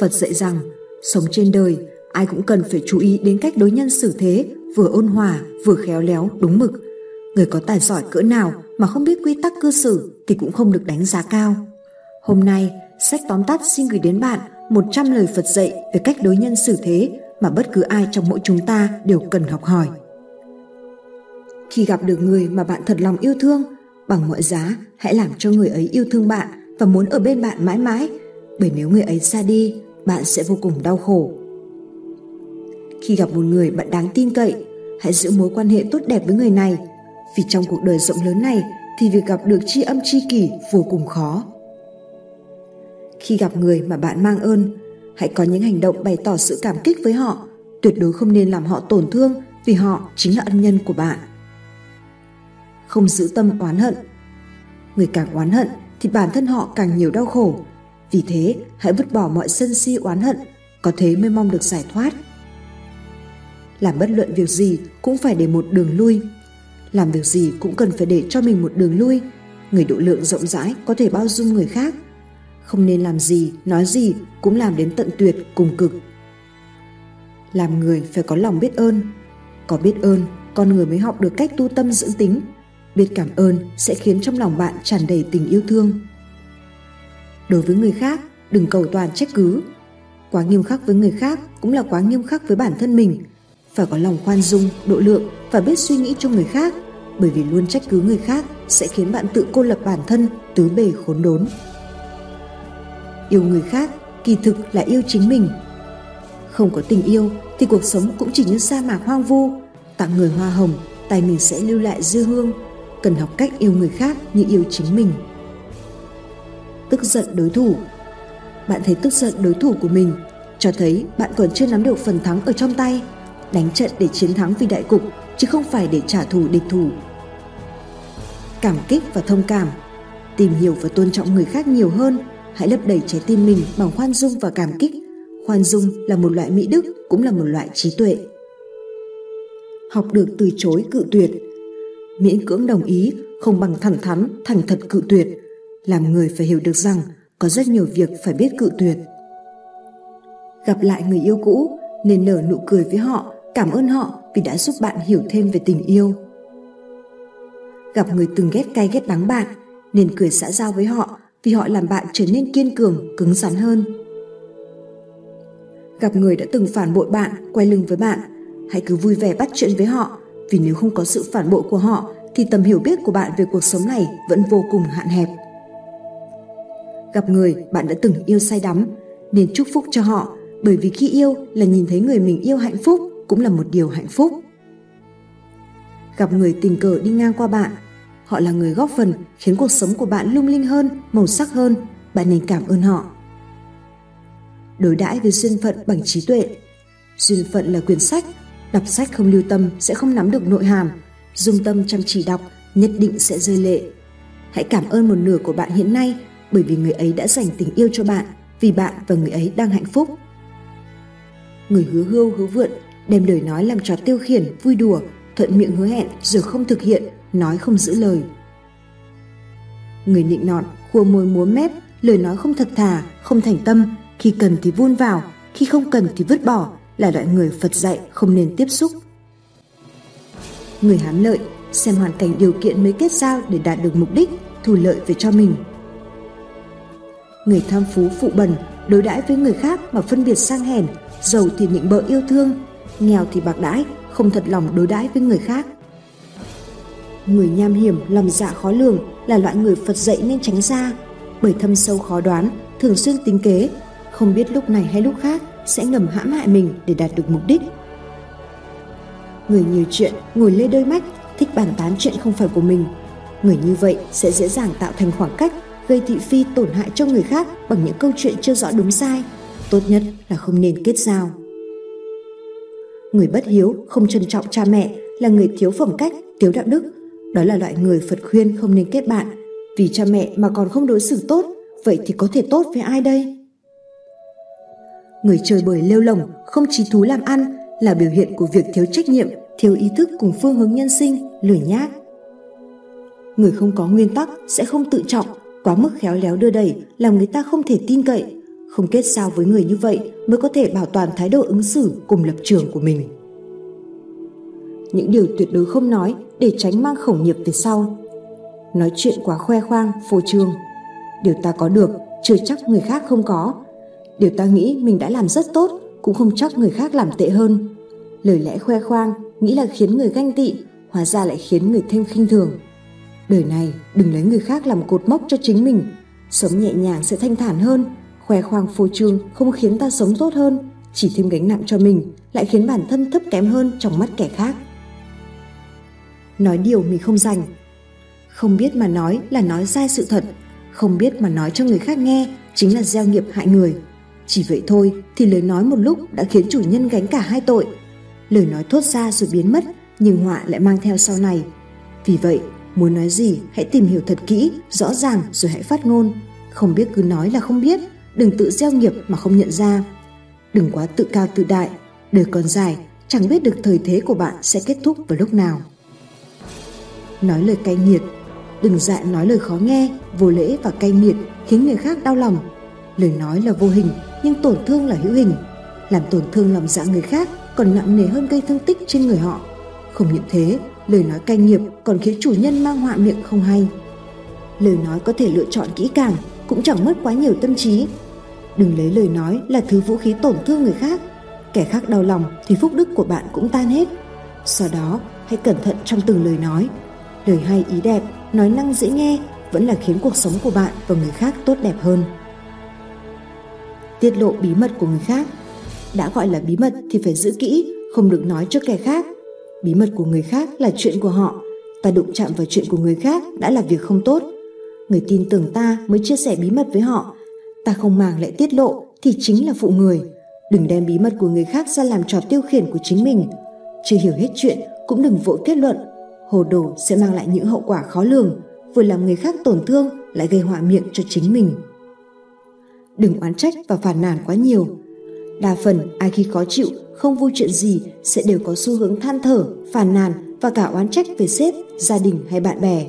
Phật dạy rằng, sống trên đời, ai cũng cần phải chú ý đến cách đối nhân xử thế, vừa ôn hòa, vừa khéo léo, đúng mực. Người có tài giỏi cỡ nào mà không biết quy tắc cư xử thì cũng không được đánh giá cao. Hôm nay, sách tóm tắt xin gửi đến bạn 100 lời Phật dạy về cách đối nhân xử thế mà bất cứ ai trong mỗi chúng ta đều cần học hỏi. Khi gặp được người mà bạn thật lòng yêu thương, bằng mọi giá hãy làm cho người ấy yêu thương bạn và muốn ở bên bạn mãi mãi, bởi nếu người ấy xa đi, bạn sẽ vô cùng đau khổ. Khi gặp một người bạn đáng tin cậy, hãy giữ mối quan hệ tốt đẹp với người này, vì trong cuộc đời rộng lớn này thì việc gặp được tri âm tri kỷ vô cùng khó. Khi gặp người mà bạn mang ơn, hãy có những hành động bày tỏ sự cảm kích với họ, tuyệt đối không nên làm họ tổn thương vì họ chính là ân nhân của bạn. Không giữ tâm oán hận. Người càng oán hận thì bản thân họ càng nhiều đau khổ. Vì thế, hãy vứt bỏ mọi sân si oán hận, có thế mới mong được giải thoát. Làm bất luận việc gì cũng phải để một đường lui. Làm việc gì cũng cần phải để cho mình một đường lui. Người độ lượng rộng rãi có thể bao dung người khác. Không nên làm gì, nói gì cũng làm đến tận tuyệt cùng cực. Làm người phải có lòng biết ơn. Có biết ơn, con người mới học được cách tu tâm dưỡng tính. Biết cảm ơn sẽ khiến trong lòng bạn tràn đầy tình yêu thương. Đối với người khác, đừng cầu toàn trách cứ. Quá nghiêm khắc với người khác cũng là quá nghiêm khắc với bản thân mình – phải có lòng khoan dung, độ lượng và biết suy nghĩ cho người khác, bởi vì luôn trách cứ người khác sẽ khiến bạn tự cô lập bản thân, tứ bề khốn đốn. Yêu người khác kỳ thực là yêu chính mình. Không có tình yêu thì cuộc sống cũng chỉ như sa mạc hoang vu, tặng người hoa hồng, tay mình sẽ lưu lại dư hương, cần học cách yêu người khác như yêu chính mình. Tức giận đối thủ Bạn thấy tức giận đối thủ của mình, cho thấy bạn còn chưa nắm được phần thắng ở trong tay – đánh trận để chiến thắng vì đại cục chứ không phải để trả thù địch thủ. Cảm kích và thông cảm, tìm hiểu và tôn trọng người khác nhiều hơn, hãy lấp đầy trái tim mình bằng khoan dung và cảm kích. Khoan dung là một loại mỹ đức, cũng là một loại trí tuệ. Học được từ chối cự tuyệt. Miễn cưỡng đồng ý không bằng thẳng thắn, thành thật cự tuyệt. Làm người phải hiểu được rằng có rất nhiều việc phải biết cự tuyệt. Gặp lại người yêu cũ nên nở nụ cười với họ, cảm ơn họ vì đã giúp bạn hiểu thêm về tình yêu. Gặp người từng ghét cay ghét đắng bạn nên cười xã giao với họ vì họ làm bạn trở nên kiên cường, cứng rắn hơn. Gặp người đã từng phản bội bạn, quay lưng với bạn, hãy cứ vui vẻ bắt chuyện với họ vì nếu không có sự phản bội của họ thì tầm hiểu biết của bạn về cuộc sống này vẫn vô cùng hạn hẹp gặp người bạn đã từng yêu say đắm. Nên chúc phúc cho họ, bởi vì khi yêu là nhìn thấy người mình yêu hạnh phúc cũng là một điều hạnh phúc. Gặp người tình cờ đi ngang qua bạn, họ là người góp phần khiến cuộc sống của bạn lung linh hơn, màu sắc hơn. Bạn nên cảm ơn họ. Đối đãi với duyên phận bằng trí tuệ. Duyên phận là quyển sách, đọc sách không lưu tâm sẽ không nắm được nội hàm. Dung tâm chăm chỉ đọc, nhất định sẽ rơi lệ. Hãy cảm ơn một nửa của bạn hiện nay bởi vì người ấy đã dành tình yêu cho bạn, vì bạn và người ấy đang hạnh phúc. Người hứa hưu, hứa vượn, đem lời nói làm trò tiêu khiển, vui đùa, thuận miệng hứa hẹn rồi không thực hiện, nói không giữ lời. Người nịnh nọt, khua môi múa mép, lời nói không thật thà, không thành tâm, khi cần thì vun vào, khi không cần thì vứt bỏ, là loại người phật dạy không nên tiếp xúc. Người hám lợi, xem hoàn cảnh điều kiện mới kết giao để đạt được mục đích, thu lợi về cho mình người tham phú phụ bẩn đối đãi với người khác mà phân biệt sang hèn giàu thì nịnh bợ yêu thương, nghèo thì bạc đãi, không thật lòng đối đãi với người khác. Người nham hiểm, lòng dạ khó lường là loại người Phật dạy nên tránh ra, bởi thâm sâu khó đoán, thường xuyên tính kế, không biết lúc này hay lúc khác sẽ ngầm hãm hại mình để đạt được mục đích. Người nhiều chuyện, ngồi lê đôi mắt, thích bàn tán chuyện không phải của mình. Người như vậy sẽ dễ dàng tạo thành khoảng cách, gây thị phi tổn hại cho người khác bằng những câu chuyện chưa rõ đúng sai, tốt nhất là không nên kết giao. Người bất hiếu không trân trọng cha mẹ là người thiếu phẩm cách thiếu đạo đức. Đó là loại người phật khuyên không nên kết bạn. Vì cha mẹ mà còn không đối xử tốt vậy thì có thể tốt với ai đây? Người chơi bời lêu lồng không trí thú làm ăn là biểu hiện của việc thiếu trách nhiệm thiếu ý thức cùng phương hướng nhân sinh lười nhác. Người không có nguyên tắc sẽ không tự trọng quá mức khéo léo đưa đẩy, làm người ta không thể tin cậy. Không kết giao với người như vậy mới có thể bảo toàn thái độ ứng xử cùng lập trường của mình. Những điều tuyệt đối không nói để tránh mang khẩu nghiệp về sau. Nói chuyện quá khoe khoang, phô trương. Điều ta có được, chưa chắc người khác không có. Điều ta nghĩ mình đã làm rất tốt, cũng không chắc người khác làm tệ hơn. Lời lẽ khoe khoang, nghĩ là khiến người ganh tị, hóa ra lại khiến người thêm khinh thường đời này, đừng lấy người khác làm cột mốc cho chính mình. Sống nhẹ nhàng sẽ thanh thản hơn, khoe khoang phô trương không khiến ta sống tốt hơn. Chỉ thêm gánh nặng cho mình lại khiến bản thân thấp kém hơn trong mắt kẻ khác. Nói điều mình không dành không biết mà nói là nói sai sự thật. Không biết mà nói cho người khác nghe chính là gieo nghiệp hại người. Chỉ vậy thôi thì lời nói một lúc đã khiến chủ nhân gánh cả hai tội. Lời nói thốt ra rồi biến mất, nhưng họa lại mang theo sau này. Vì vậy muốn nói gì, hãy tìm hiểu thật kỹ, rõ ràng rồi hãy phát ngôn. Không biết cứ nói là không biết, đừng tự gieo nghiệp mà không nhận ra. Đừng quá tự cao tự đại, đời còn dài, chẳng biết được thời thế của bạn sẽ kết thúc vào lúc nào. Nói lời cay nghiệt, đừng dại nói lời khó nghe, vô lễ và cay nghiệt khiến người khác đau lòng. Lời nói là vô hình, nhưng tổn thương là hữu hình. Làm tổn thương lòng dạ người khác còn nặng nề hơn gây thương tích trên người họ. Không những thế lời nói cay nghiệp còn khiến chủ nhân mang họa miệng không hay. Lời nói có thể lựa chọn kỹ càng cũng chẳng mất quá nhiều tâm trí. Đừng lấy lời nói là thứ vũ khí tổn thương người khác. Kẻ khác đau lòng thì phúc đức của bạn cũng tan hết. Sau đó, hãy cẩn thận trong từng lời nói. Lời hay, ý đẹp, nói năng dễ nghe vẫn là khiến cuộc sống của bạn và người khác tốt đẹp hơn. Tiết lộ bí mật của người khác. Đã gọi là bí mật thì phải giữ kỹ, không được nói cho kẻ khác bí mật của người khác là chuyện của họ. Ta đụng chạm vào chuyện của người khác đã là việc không tốt. Người tin tưởng ta mới chia sẻ bí mật với họ. Ta không màng lại tiết lộ thì chính là phụ người. Đừng đem bí mật của người khác ra làm trò tiêu khiển của chính mình. Chưa hiểu hết chuyện cũng đừng vội kết luận. Hồ đồ sẽ mang lại những hậu quả khó lường, vừa làm người khác tổn thương lại gây họa miệng cho chính mình. Đừng oán trách và phàn nàn quá nhiều đa phần, ai khi khó chịu, không vui chuyện gì sẽ đều có xu hướng than thở, phàn nàn và cả oán trách về sếp, gia đình hay bạn bè.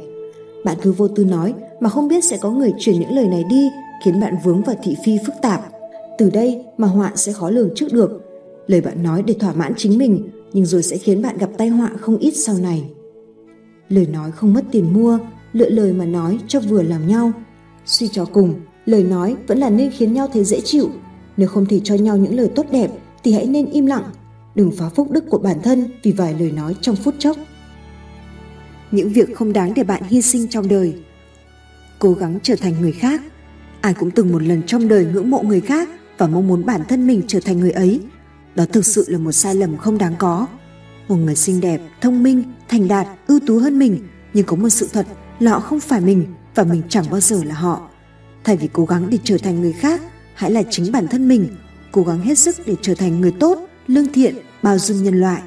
Bạn cứ vô tư nói mà không biết sẽ có người truyền những lời này đi, khiến bạn vướng vào thị phi phức tạp. Từ đây mà họa sẽ khó lường trước được. Lời bạn nói để thỏa mãn chính mình, nhưng rồi sẽ khiến bạn gặp tai họa không ít sau này. Lời nói không mất tiền mua, lựa lời mà nói cho vừa làm nhau. Suy cho cùng, lời nói vẫn là nên khiến nhau thấy dễ chịu nếu không thể cho nhau những lời tốt đẹp, thì hãy nên im lặng. Đừng phá phúc đức của bản thân vì vài lời nói trong phút chốc. Những việc không đáng để bạn hy sinh trong đời. Cố gắng trở thành người khác. Ai cũng từng một lần trong đời ngưỡng mộ người khác và mong muốn bản thân mình trở thành người ấy. Đó thực sự là một sai lầm không đáng có. Một người xinh đẹp, thông minh, thành đạt, ưu tú hơn mình, nhưng có một sự thật là họ không phải mình và mình chẳng bao giờ là họ. Thay vì cố gắng để trở thành người khác hãy là chính bản thân mình, cố gắng hết sức để trở thành người tốt, lương thiện, bao dung nhân loại.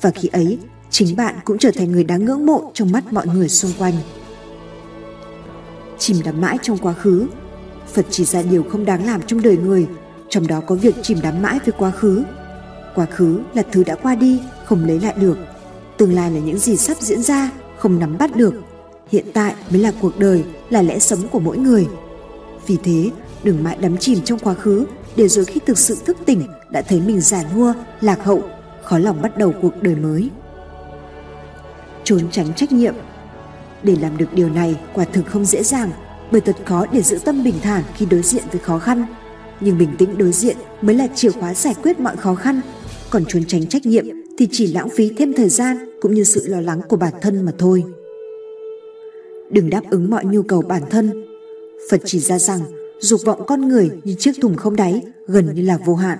Và khi ấy, chính bạn cũng trở thành người đáng ngưỡng mộ trong mắt mọi người xung quanh. Chìm đắm mãi trong quá khứ. Phật chỉ ra điều không đáng làm trong đời người, trong đó có việc chìm đắm mãi với quá khứ. Quá khứ là thứ đã qua đi, không lấy lại được. Tương lai là những gì sắp diễn ra, không nắm bắt được. Hiện tại mới là cuộc đời, là lẽ sống của mỗi người. Vì thế đừng mãi đắm chìm trong quá khứ, để rồi khi thực sự thức tỉnh đã thấy mình già nua, lạc hậu, khó lòng bắt đầu cuộc đời mới. Trốn tránh trách nhiệm. Để làm được điều này, quả thực không dễ dàng, bởi thật khó để giữ tâm bình thản khi đối diện với khó khăn. Nhưng bình tĩnh đối diện mới là chìa khóa giải quyết mọi khó khăn. Còn trốn tránh trách nhiệm thì chỉ lãng phí thêm thời gian cũng như sự lo lắng của bản thân mà thôi. Đừng đáp ứng mọi nhu cầu bản thân. Phật chỉ ra rằng dục vọng con người như chiếc thùng không đáy gần như là vô hạn.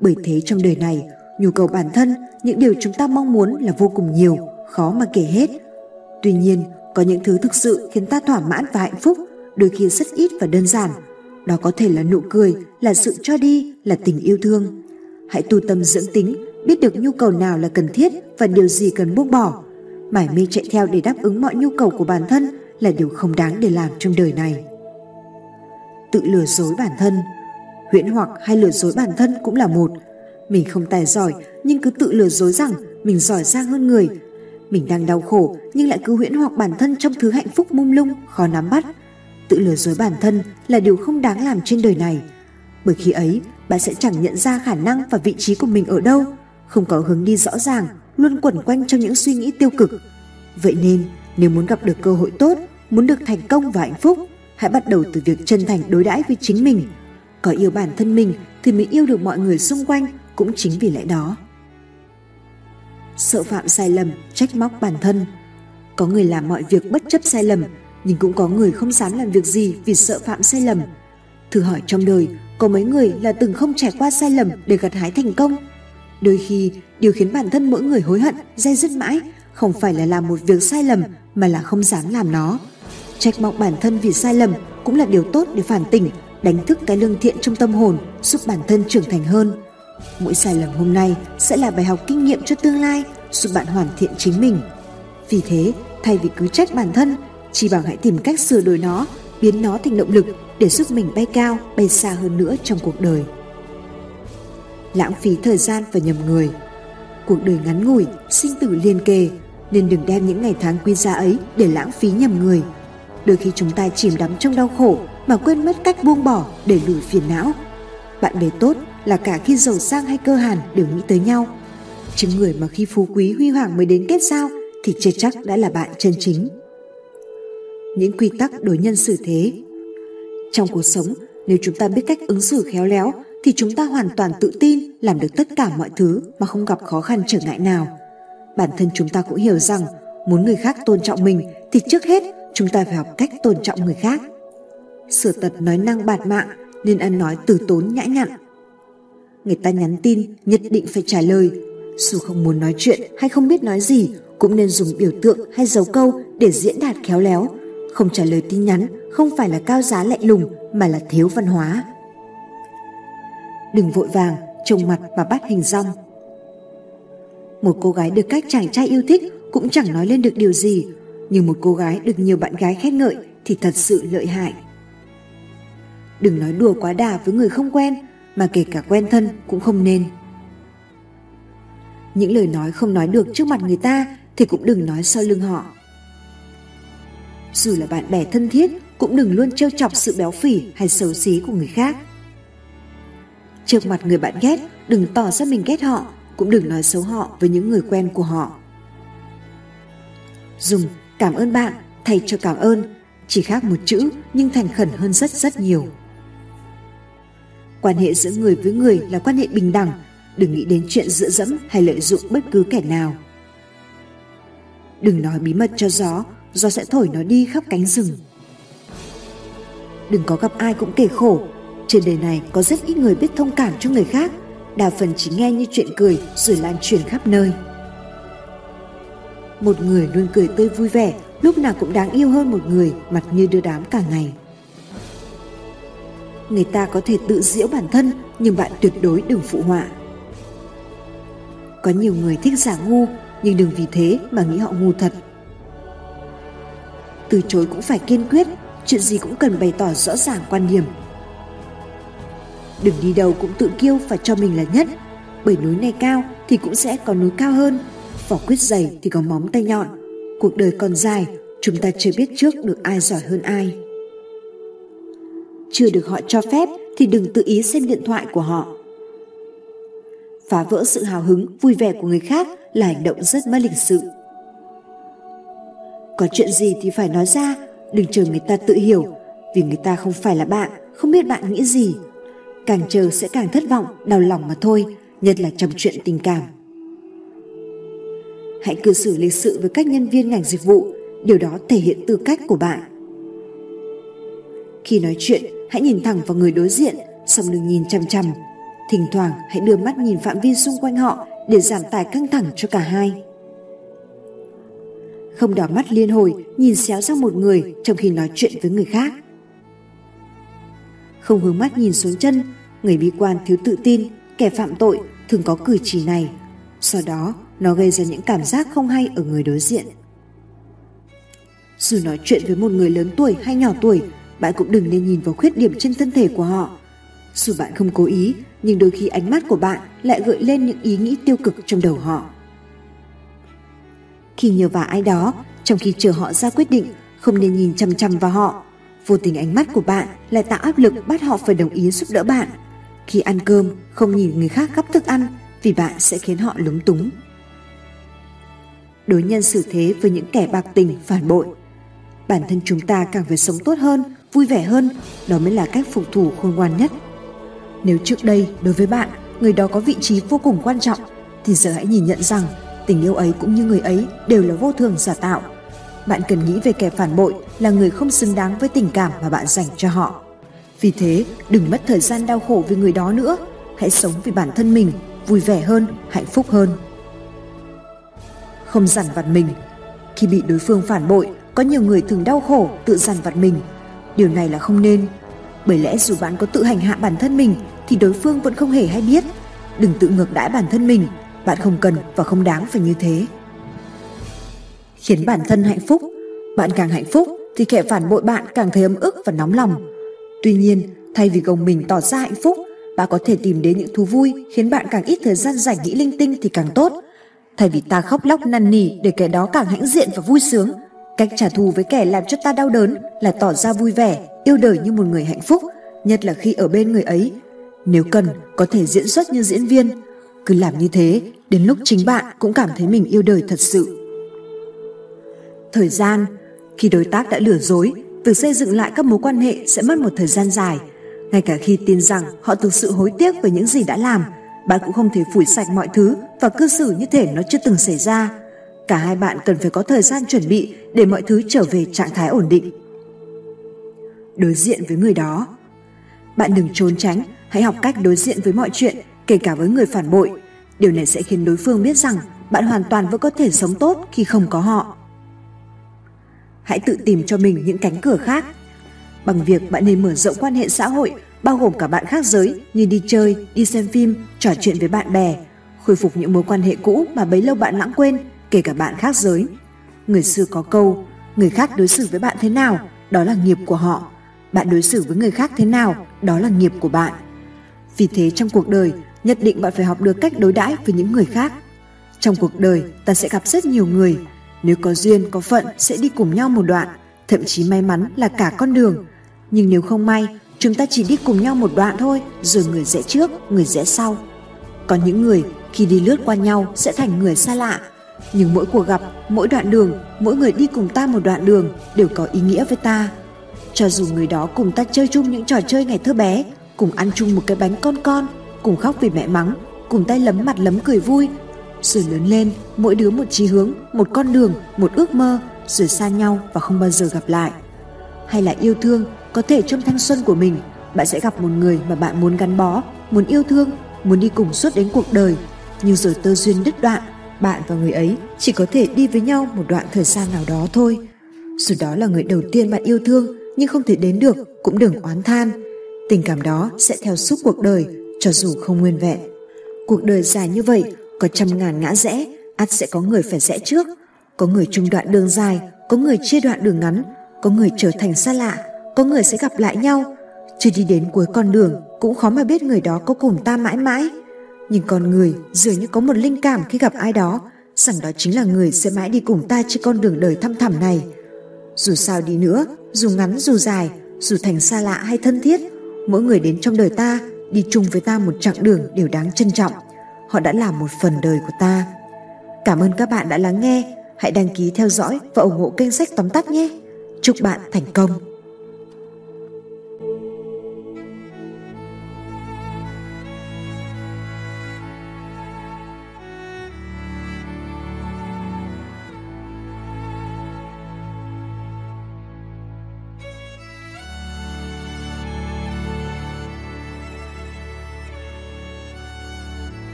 Bởi thế trong đời này, nhu cầu bản thân, những điều chúng ta mong muốn là vô cùng nhiều, khó mà kể hết. Tuy nhiên, có những thứ thực sự khiến ta thỏa mãn và hạnh phúc, đôi khi rất ít và đơn giản. Đó có thể là nụ cười, là sự cho đi, là tình yêu thương. Hãy tu tâm dưỡng tính, biết được nhu cầu nào là cần thiết và điều gì cần buông bỏ. Mải mê chạy theo để đáp ứng mọi nhu cầu của bản thân là điều không đáng để làm trong đời này tự lừa dối bản thân. Huyễn hoặc hay lừa dối bản thân cũng là một. Mình không tài giỏi nhưng cứ tự lừa dối rằng mình giỏi giang hơn người. Mình đang đau khổ nhưng lại cứ huyễn hoặc bản thân trong thứ hạnh phúc mông lung khó nắm bắt. Tự lừa dối bản thân là điều không đáng làm trên đời này. Bởi khi ấy bạn sẽ chẳng nhận ra khả năng và vị trí của mình ở đâu, không có hướng đi rõ ràng, luôn quẩn quanh trong những suy nghĩ tiêu cực. Vậy nên, nếu muốn gặp được cơ hội tốt, muốn được thành công và hạnh phúc, hãy bắt đầu từ việc chân thành đối đãi với chính mình. Có yêu bản thân mình thì mới yêu được mọi người xung quanh, cũng chính vì lẽ đó. Sợ phạm sai lầm, trách móc bản thân. Có người làm mọi việc bất chấp sai lầm, nhưng cũng có người không dám làm việc gì vì sợ phạm sai lầm. Thử hỏi trong đời, có mấy người là từng không trải qua sai lầm để gặt hái thành công? Đôi khi, điều khiến bản thân mỗi người hối hận, dây dứt mãi không phải là làm một việc sai lầm mà là không dám làm nó. Trách móc bản thân vì sai lầm cũng là điều tốt để phản tỉnh, đánh thức cái lương thiện trong tâm hồn, giúp bản thân trưởng thành hơn. Mỗi sai lầm hôm nay sẽ là bài học kinh nghiệm cho tương lai, giúp bạn hoàn thiện chính mình. Vì thế, thay vì cứ trách bản thân, chỉ bằng hãy tìm cách sửa đổi nó, biến nó thành động lực để giúp mình bay cao, bay xa hơn nữa trong cuộc đời. Lãng phí thời gian và nhầm người Cuộc đời ngắn ngủi, sinh tử liên kề, nên đừng đem những ngày tháng quý giá ấy để lãng phí nhầm người. Đôi khi chúng ta chìm đắm trong đau khổ mà quên mất cách buông bỏ để lùi phiền não. Bạn bè tốt là cả khi giàu sang hay cơ hàn đều nghĩ tới nhau. Chứ người mà khi phú quý huy hoàng mới đến kết giao thì chưa chắc đã là bạn chân chính. Những quy tắc đối nhân xử thế Trong cuộc sống, nếu chúng ta biết cách ứng xử khéo léo thì chúng ta hoàn toàn tự tin làm được tất cả mọi thứ mà không gặp khó khăn trở ngại nào. Bản thân chúng ta cũng hiểu rằng muốn người khác tôn trọng mình thì trước hết chúng ta phải học cách tôn trọng người khác. Sửa tật nói năng bạt mạng nên ăn nói từ tốn nhã nhặn. Người ta nhắn tin nhất định phải trả lời, dù không muốn nói chuyện hay không biết nói gì cũng nên dùng biểu tượng hay dấu câu để diễn đạt khéo léo. Không trả lời tin nhắn không phải là cao giá lạnh lùng mà là thiếu văn hóa. Đừng vội vàng, trông mặt mà bắt hình rong. Một cô gái được các chàng trai yêu thích cũng chẳng nói lên được điều gì, nhưng một cô gái được nhiều bạn gái khen ngợi thì thật sự lợi hại. Đừng nói đùa quá đà với người không quen, mà kể cả quen thân cũng không nên. Những lời nói không nói được trước mặt người ta thì cũng đừng nói sau lưng họ. Dù là bạn bè thân thiết, cũng đừng luôn trêu chọc sự béo phì hay xấu xí của người khác. Trước mặt người bạn ghét, đừng tỏ ra mình ghét họ, cũng đừng nói xấu họ với những người quen của họ. Dùng cảm ơn bạn thay cho cảm ơn, chỉ khác một chữ nhưng thành khẩn hơn rất rất nhiều. Quan hệ giữa người với người là quan hệ bình đẳng, đừng nghĩ đến chuyện dựa dẫm hay lợi dụng bất cứ kẻ nào. Đừng nói bí mật cho gió, gió sẽ thổi nó đi khắp cánh rừng. Đừng có gặp ai cũng kể khổ, trên đời này có rất ít người biết thông cảm cho người khác, đa phần chỉ nghe như chuyện cười rồi lan truyền khắp nơi. Một người luôn cười tươi vui vẻ, lúc nào cũng đáng yêu hơn một người mặt như đưa đám cả ngày. Người ta có thể tự giễu bản thân nhưng bạn tuyệt đối đừng phụ họa. Có nhiều người thích giả ngu nhưng đừng vì thế mà nghĩ họ ngu thật. Từ chối cũng phải kiên quyết, chuyện gì cũng cần bày tỏ rõ ràng quan điểm Đừng đi đâu cũng tự kiêu phải cho mình là nhất, bởi núi này cao thì cũng sẽ có núi cao hơn, vỏ quyết dày thì có móng tay nhọn. Cuộc đời còn dài, chúng ta chưa biết trước được ai giỏi hơn ai. Chưa được họ cho phép thì đừng tự ý xem điện thoại của họ. Phá vỡ sự hào hứng, vui vẻ của người khác là hành động rất mất lịch sự. Có chuyện gì thì phải nói ra, đừng chờ người ta tự hiểu, vì người ta không phải là bạn, không biết bạn nghĩ gì, càng chờ sẽ càng thất vọng, đau lòng mà thôi, nhất là trong chuyện tình cảm. Hãy cư xử lịch sự với các nhân viên ngành dịch vụ, điều đó thể hiện tư cách của bạn. Khi nói chuyện, hãy nhìn thẳng vào người đối diện, xong đừng nhìn chằm chằm. Thỉnh thoảng hãy đưa mắt nhìn phạm vi xung quanh họ để giảm tải căng thẳng cho cả hai. Không đỏ mắt liên hồi nhìn xéo sang một người trong khi nói chuyện với người khác không hướng mắt nhìn xuống chân, người bi quan thiếu tự tin, kẻ phạm tội thường có cử chỉ này. Sau đó, nó gây ra những cảm giác không hay ở người đối diện. Dù nói chuyện với một người lớn tuổi hay nhỏ tuổi, bạn cũng đừng nên nhìn vào khuyết điểm trên thân thể của họ. Dù bạn không cố ý, nhưng đôi khi ánh mắt của bạn lại gợi lên những ý nghĩ tiêu cực trong đầu họ. Khi nhờ vào ai đó, trong khi chờ họ ra quyết định, không nên nhìn chăm chăm vào họ Vô tình ánh mắt của bạn lại tạo áp lực bắt họ phải đồng ý giúp đỡ bạn. Khi ăn cơm, không nhìn người khác gắp thức ăn vì bạn sẽ khiến họ lúng túng. Đối nhân xử thế với những kẻ bạc tình, phản bội. Bản thân chúng ta càng phải sống tốt hơn, vui vẻ hơn, đó mới là cách phục thủ khôn ngoan nhất. Nếu trước đây đối với bạn, người đó có vị trí vô cùng quan trọng, thì giờ hãy nhìn nhận rằng tình yêu ấy cũng như người ấy đều là vô thường giả tạo. Bạn cần nghĩ về kẻ phản bội là người không xứng đáng với tình cảm mà bạn dành cho họ. Vì thế, đừng mất thời gian đau khổ vì người đó nữa. Hãy sống vì bản thân mình, vui vẻ hơn, hạnh phúc hơn. Không dằn vặt mình. Khi bị đối phương phản bội, có nhiều người thường đau khổ tự dằn vặt mình. Điều này là không nên. Bởi lẽ dù bạn có tự hành hạ bản thân mình thì đối phương vẫn không hề hay biết. Đừng tự ngược đãi bản thân mình, bạn không cần và không đáng phải như thế. Khiến bản thân hạnh phúc, bạn càng hạnh phúc thì kẻ phản bội bạn càng thấy ấm ức và nóng lòng Tuy nhiên, thay vì gồng mình tỏ ra hạnh phúc, bạn có thể tìm đến những thú vui khiến bạn càng ít thời gian rảnh nghĩ linh tinh thì càng tốt. Thay vì ta khóc lóc năn nỉ để kẻ đó càng hãnh diện và vui sướng, cách trả thù với kẻ làm cho ta đau đớn là tỏ ra vui vẻ, yêu đời như một người hạnh phúc, nhất là khi ở bên người ấy. Nếu cần, có thể diễn xuất như diễn viên. Cứ làm như thế, đến lúc chính bạn cũng cảm thấy mình yêu đời thật sự. Thời gian, khi đối tác đã lừa dối việc xây dựng lại các mối quan hệ sẽ mất một thời gian dài. Ngay cả khi tin rằng họ thực sự hối tiếc về những gì đã làm, bạn cũng không thể phủi sạch mọi thứ và cư xử như thể nó chưa từng xảy ra. Cả hai bạn cần phải có thời gian chuẩn bị để mọi thứ trở về trạng thái ổn định. Đối diện với người đó Bạn đừng trốn tránh, hãy học cách đối diện với mọi chuyện, kể cả với người phản bội. Điều này sẽ khiến đối phương biết rằng bạn hoàn toàn vẫn có thể sống tốt khi không có họ hãy tự tìm cho mình những cánh cửa khác. Bằng việc bạn nên mở rộng quan hệ xã hội, bao gồm cả bạn khác giới như đi chơi, đi xem phim, trò chuyện với bạn bè, khôi phục những mối quan hệ cũ mà bấy lâu bạn lãng quên, kể cả bạn khác giới. Người xưa có câu, người khác đối xử với bạn thế nào, đó là nghiệp của họ. Bạn đối xử với người khác thế nào, đó là nghiệp của bạn. Vì thế trong cuộc đời, nhất định bạn phải học được cách đối đãi với những người khác. Trong cuộc đời, ta sẽ gặp rất nhiều người, nếu có duyên, có phận sẽ đi cùng nhau một đoạn, thậm chí may mắn là cả con đường. Nhưng nếu không may, chúng ta chỉ đi cùng nhau một đoạn thôi, rồi người rẽ trước, người rẽ sau. Có những người khi đi lướt qua nhau sẽ thành người xa lạ, nhưng mỗi cuộc gặp, mỗi đoạn đường, mỗi người đi cùng ta một đoạn đường đều có ý nghĩa với ta. Cho dù người đó cùng ta chơi chung những trò chơi ngày thơ bé, cùng ăn chung một cái bánh con con, cùng khóc vì mẹ mắng, cùng tay lấm mặt lấm cười vui rồi lớn lên mỗi đứa một chí hướng một con đường một ước mơ rồi xa nhau và không bao giờ gặp lại hay là yêu thương có thể trong thanh xuân của mình bạn sẽ gặp một người mà bạn muốn gắn bó muốn yêu thương muốn đi cùng suốt đến cuộc đời. Nhưng rồi tơ duyên đứt đoạn bạn và người ấy chỉ có thể đi với nhau một đoạn thời gian nào đó thôi. Dù đó là người đầu tiên bạn yêu thương nhưng không thể đến được cũng đừng oán than. Tình cảm đó sẽ theo suốt cuộc đời cho dù không nguyên vẹn. Cuộc đời dài như vậy có trăm ngàn ngã rẽ, ắt sẽ có người phải rẽ trước. Có người trung đoạn đường dài, có người chia đoạn đường ngắn, có người trở thành xa lạ, có người sẽ gặp lại nhau. Chưa đi đến cuối con đường, cũng khó mà biết người đó có cùng ta mãi mãi. Nhưng con người dường như có một linh cảm khi gặp ai đó, rằng đó chính là người sẽ mãi đi cùng ta trên con đường đời thăm thẳm này. Dù sao đi nữa, dù ngắn dù dài, dù thành xa lạ hay thân thiết, mỗi người đến trong đời ta, đi chung với ta một chặng đường đều đáng trân trọng họ đã là một phần đời của ta. Cảm ơn các bạn đã lắng nghe. Hãy đăng ký theo dõi và ủng hộ kênh sách tóm tắt nhé. Chúc bạn thành công.